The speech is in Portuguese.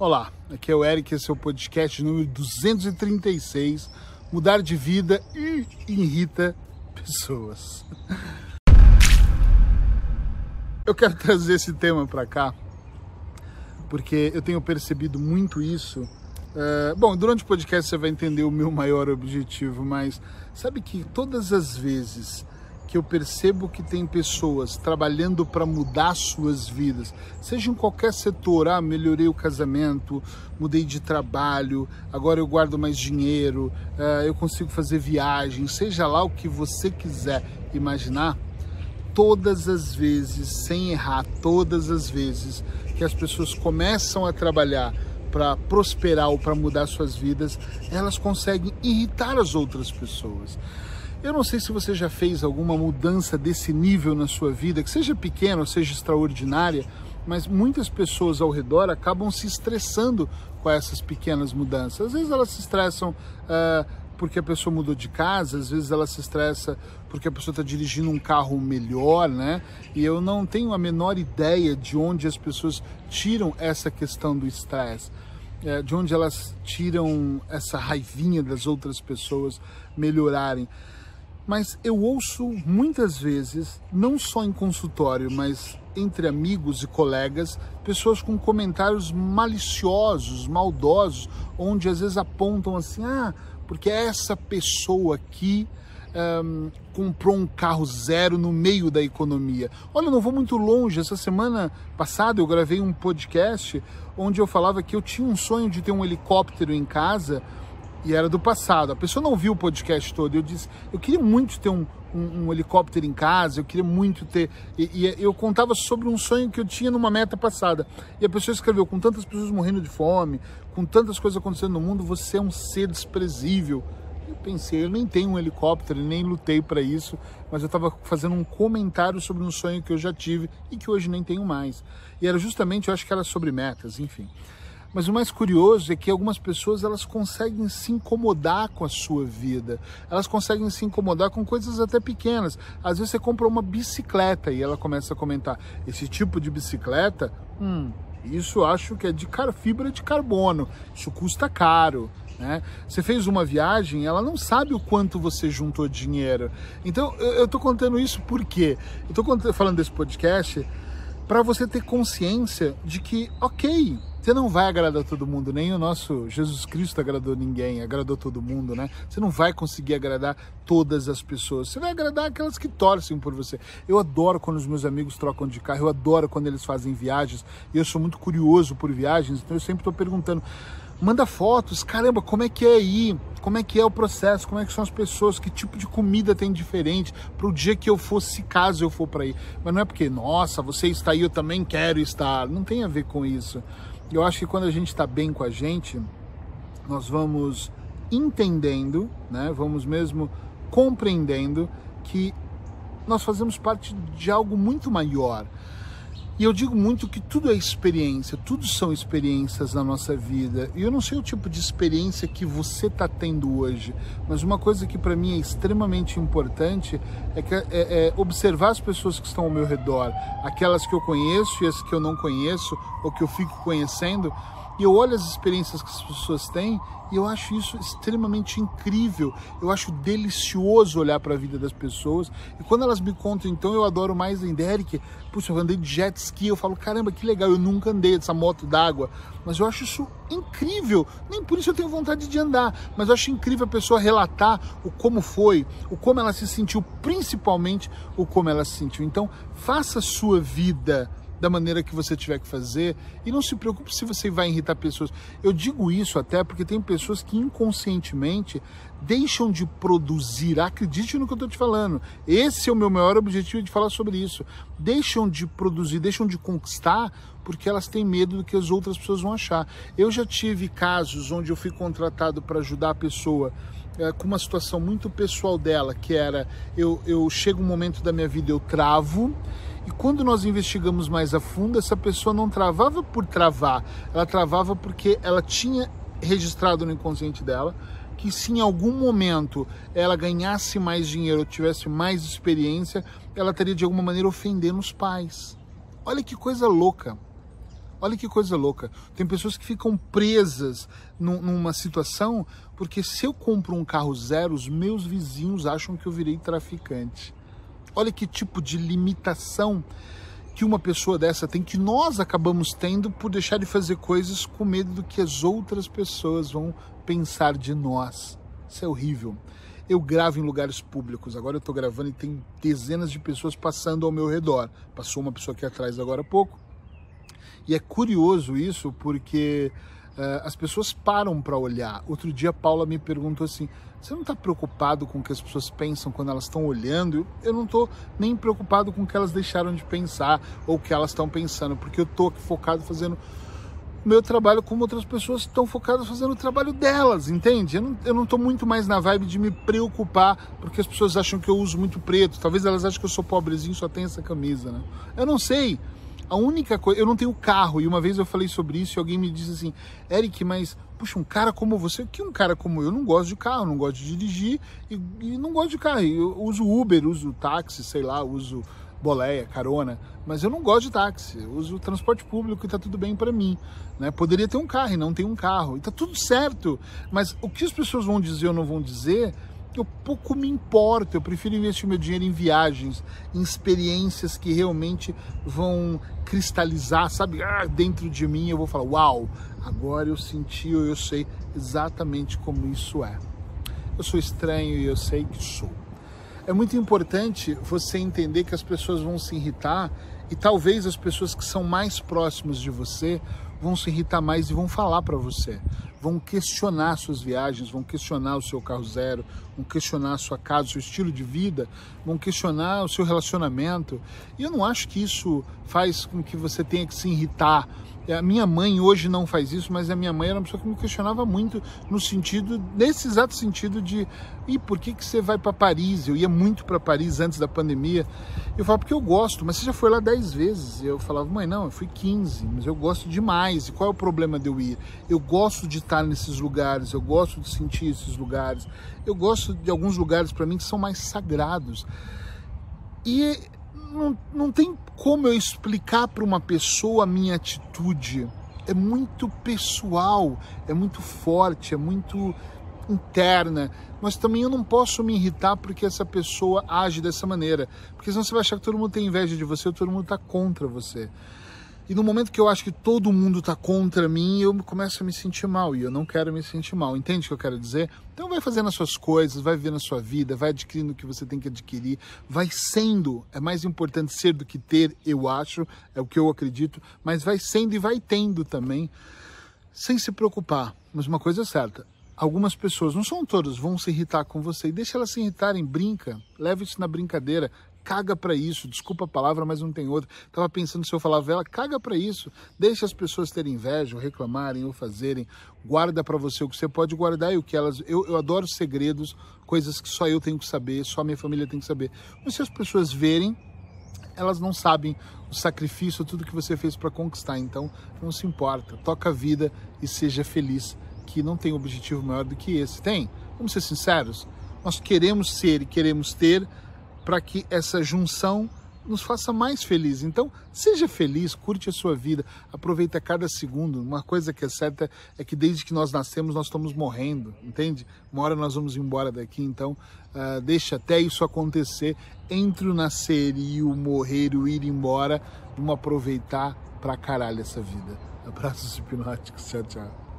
Olá, aqui é o Eric, esse é o podcast número 236, Mudar de Vida e Irrita Pessoas. Eu quero trazer esse tema para cá, porque eu tenho percebido muito isso. Uh, bom, durante o podcast você vai entender o meu maior objetivo, mas sabe que todas as vezes que eu percebo que tem pessoas trabalhando para mudar suas vidas, seja em qualquer setor, ah, melhorei o casamento, mudei de trabalho, agora eu guardo mais dinheiro, ah, eu consigo fazer viagem, seja lá o que você quiser imaginar, todas as vezes, sem errar, todas as vezes que as pessoas começam a trabalhar para prosperar ou para mudar suas vidas, elas conseguem irritar as outras pessoas. Eu não sei se você já fez alguma mudança desse nível na sua vida, que seja pequena ou seja extraordinária, mas muitas pessoas ao redor acabam se estressando com essas pequenas mudanças. Às vezes elas se estressam uh, porque a pessoa mudou de casa, às vezes ela se estressa porque a pessoa está dirigindo um carro melhor, né? E eu não tenho a menor ideia de onde as pessoas tiram essa questão do estresse. É, de onde elas tiram essa raivinha das outras pessoas melhorarem mas eu ouço muitas vezes, não só em consultório, mas entre amigos e colegas, pessoas com comentários maliciosos, maldosos, onde às vezes apontam assim: ah, porque essa pessoa aqui um, comprou um carro zero no meio da economia. Olha, eu não vou muito longe. Essa semana passada eu gravei um podcast onde eu falava que eu tinha um sonho de ter um helicóptero em casa e era do passado. A pessoa não viu o podcast todo. Eu disse, eu queria muito ter um, um, um helicóptero em casa, eu queria muito ter. E, e, eu contava sobre um sonho que eu tinha numa meta passada. E a pessoa escreveu: com tantas pessoas morrendo de fome, com tantas coisas acontecendo no mundo, você é um ser desprezível. Eu pensei, eu nem tenho um helicóptero, nem lutei para isso, mas eu estava fazendo um comentário sobre um sonho que eu já tive e que hoje nem tenho mais. E era justamente, eu acho que era sobre metas, enfim. Mas o mais curioso é que algumas pessoas elas conseguem se incomodar com a sua vida. Elas conseguem se incomodar com coisas até pequenas. Às vezes você compra uma bicicleta e ela começa a comentar: esse tipo de bicicleta, hum, isso acho que é de fibra de carbono. Isso custa caro. Né? Você fez uma viagem, ela não sabe o quanto você juntou dinheiro. Então eu estou contando isso porque eu estou falando desse podcast para você ter consciência de que, ok, você não vai agradar todo mundo, nem o nosso Jesus Cristo agradou ninguém, agradou todo mundo, né? Você não vai conseguir agradar todas as pessoas. Você vai agradar aquelas que torcem por você. Eu adoro quando os meus amigos trocam de carro, eu adoro quando eles fazem viagens, e eu sou muito curioso por viagens, então eu sempre estou perguntando manda fotos, caramba, como é que é aí? Como é que é o processo? Como é que são as pessoas? Que tipo de comida tem diferente para o dia que eu fosse, caso eu for para aí? Mas não é porque, nossa, você está aí, eu também quero estar. Não tem a ver com isso. Eu acho que quando a gente está bem com a gente, nós vamos entendendo, né? Vamos mesmo compreendendo que nós fazemos parte de algo muito maior. E eu digo muito que tudo é experiência, tudo são experiências na nossa vida. E eu não sei o tipo de experiência que você está tendo hoje, mas uma coisa que para mim é extremamente importante é, que, é, é observar as pessoas que estão ao meu redor, aquelas que eu conheço e as que eu não conheço ou que eu fico conhecendo e eu olho as experiências que as pessoas têm e eu acho isso extremamente incrível. Eu acho delicioso olhar para a vida das pessoas. E quando elas me contam, então, eu adoro mais ainda. Eric, puxa, eu andei de jet ski. Eu falo, caramba, que legal. Eu nunca andei dessa moto d'água. Mas eu acho isso incrível. Nem por isso eu tenho vontade de andar. Mas eu acho incrível a pessoa relatar o como foi, o como ela se sentiu, principalmente o como ela se sentiu. Então, faça a sua vida da maneira que você tiver que fazer e não se preocupe se você vai irritar pessoas. Eu digo isso até porque tem pessoas que inconscientemente deixam de produzir. Acredite no que eu estou te falando. Esse é o meu maior objetivo de falar sobre isso. Deixam de produzir, deixam de conquistar porque elas têm medo do que as outras pessoas vão achar. Eu já tive casos onde eu fui contratado para ajudar a pessoa é, com uma situação muito pessoal dela, que era eu, eu chego um momento da minha vida, eu travo e quando nós investigamos mais a fundo, essa pessoa não travava por travar, ela travava porque ela tinha registrado no inconsciente dela que se em algum momento ela ganhasse mais dinheiro, tivesse mais experiência, ela estaria de alguma maneira ofendendo os pais. Olha que coisa louca. Olha que coisa louca. Tem pessoas que ficam presas num, numa situação porque se eu compro um carro zero, os meus vizinhos acham que eu virei traficante. Olha que tipo de limitação que uma pessoa dessa tem, que nós acabamos tendo por deixar de fazer coisas com medo do que as outras pessoas vão pensar de nós. Isso é horrível. Eu gravo em lugares públicos, agora eu estou gravando e tem dezenas de pessoas passando ao meu redor. Passou uma pessoa aqui atrás agora há pouco. E é curioso isso porque uh, as pessoas param para olhar. Outro dia a Paula me perguntou assim: você não está preocupado com o que as pessoas pensam quando elas estão olhando? Eu não estou nem preocupado com o que elas deixaram de pensar ou o que elas estão pensando, porque eu estou aqui focado fazendo o meu trabalho como outras pessoas estão focadas fazendo o trabalho delas, entende? Eu não, tô muito mais na vibe de me preocupar porque as pessoas acham que eu uso muito preto. Talvez elas achem que eu sou pobrezinho só tenho essa camisa, né? Eu não sei. A única coisa, eu não tenho carro, e uma vez eu falei sobre isso e alguém me disse assim, Eric, mas, puxa, um cara como você, que um cara como eu não gosto de carro, não gosto de dirigir e, e não gosto de carro. Eu uso Uber, uso táxi, sei lá, uso boleia, carona, mas eu não gosto de táxi, eu uso transporte público e tá tudo bem para mim. Né? Poderia ter um carro e não tem um carro, e tá tudo certo, mas o que as pessoas vão dizer ou não vão dizer, eu pouco me importo, eu prefiro investir meu dinheiro em viagens, em experiências que realmente vão cristalizar, sabe, ah, dentro de mim, eu vou falar, uau, agora eu senti, eu sei exatamente como isso é. Eu sou estranho e eu sei que sou. É muito importante você entender que as pessoas vão se irritar e talvez as pessoas que são mais próximas de você vão se irritar mais e vão falar para você, vão questionar suas viagens, vão questionar o seu carro zero, vão questionar a sua casa, o seu estilo de vida, vão questionar o seu relacionamento. E eu não acho que isso faz com que você tenha que se irritar é, a minha mãe hoje não faz isso, mas a minha mãe era uma pessoa que me questionava muito no sentido, nesse exato sentido de, e por que que você vai para Paris? Eu ia muito para Paris antes da pandemia. Eu falava porque eu gosto, mas você já foi lá 10 vezes. Eu falava, mãe, não, eu fui 15, mas eu gosto demais. E qual é o problema de eu ir? Eu gosto de estar nesses lugares, eu gosto de sentir esses lugares. Eu gosto de alguns lugares para mim que são mais sagrados. E não, não tem como eu explicar para uma pessoa a minha atitude. É muito pessoal, é muito forte, é muito interna, mas também eu não posso me irritar porque essa pessoa age dessa maneira, porque senão você vai achar que todo mundo tem inveja de você todo mundo está contra você. E no momento que eu acho que todo mundo está contra mim, eu começo a me sentir mal. E eu não quero me sentir mal. Entende o que eu quero dizer? Então vai fazendo as suas coisas, vai vivendo a sua vida, vai adquirindo o que você tem que adquirir, vai sendo. É mais importante ser do que ter, eu acho, é o que eu acredito, mas vai sendo e vai tendo também, sem se preocupar. Mas uma coisa é certa, algumas pessoas, não são todas, vão se irritar com você e deixa elas se irritarem, brinca, leva isso na brincadeira, caga para isso, desculpa a palavra, mas não tem outra. Tava pensando se eu falava ela, caga para isso. Deixa as pessoas terem inveja, ou reclamarem, ou fazerem. Guarda para você o que você pode guardar e o que elas. Eu, eu adoro segredos, coisas que só eu tenho que saber, só minha família tem que saber. Mas se as pessoas verem, elas não sabem o sacrifício, tudo que você fez para conquistar. Então, não se importa. Toca a vida e seja feliz, que não tem objetivo maior do que esse. Tem? Vamos ser sinceros? Nós queremos ser e queremos ter para que essa junção nos faça mais felizes. Então, seja feliz, curte a sua vida, aproveita cada segundo. Uma coisa que é certa é que desde que nós nascemos, nós estamos morrendo, entende? Uma hora nós vamos embora daqui, então uh, deixa até isso acontecer. Entre o nascer e o morrer, o ir embora, vamos aproveitar pra caralho essa vida. Abraços hipnóticos, tchau, tchau.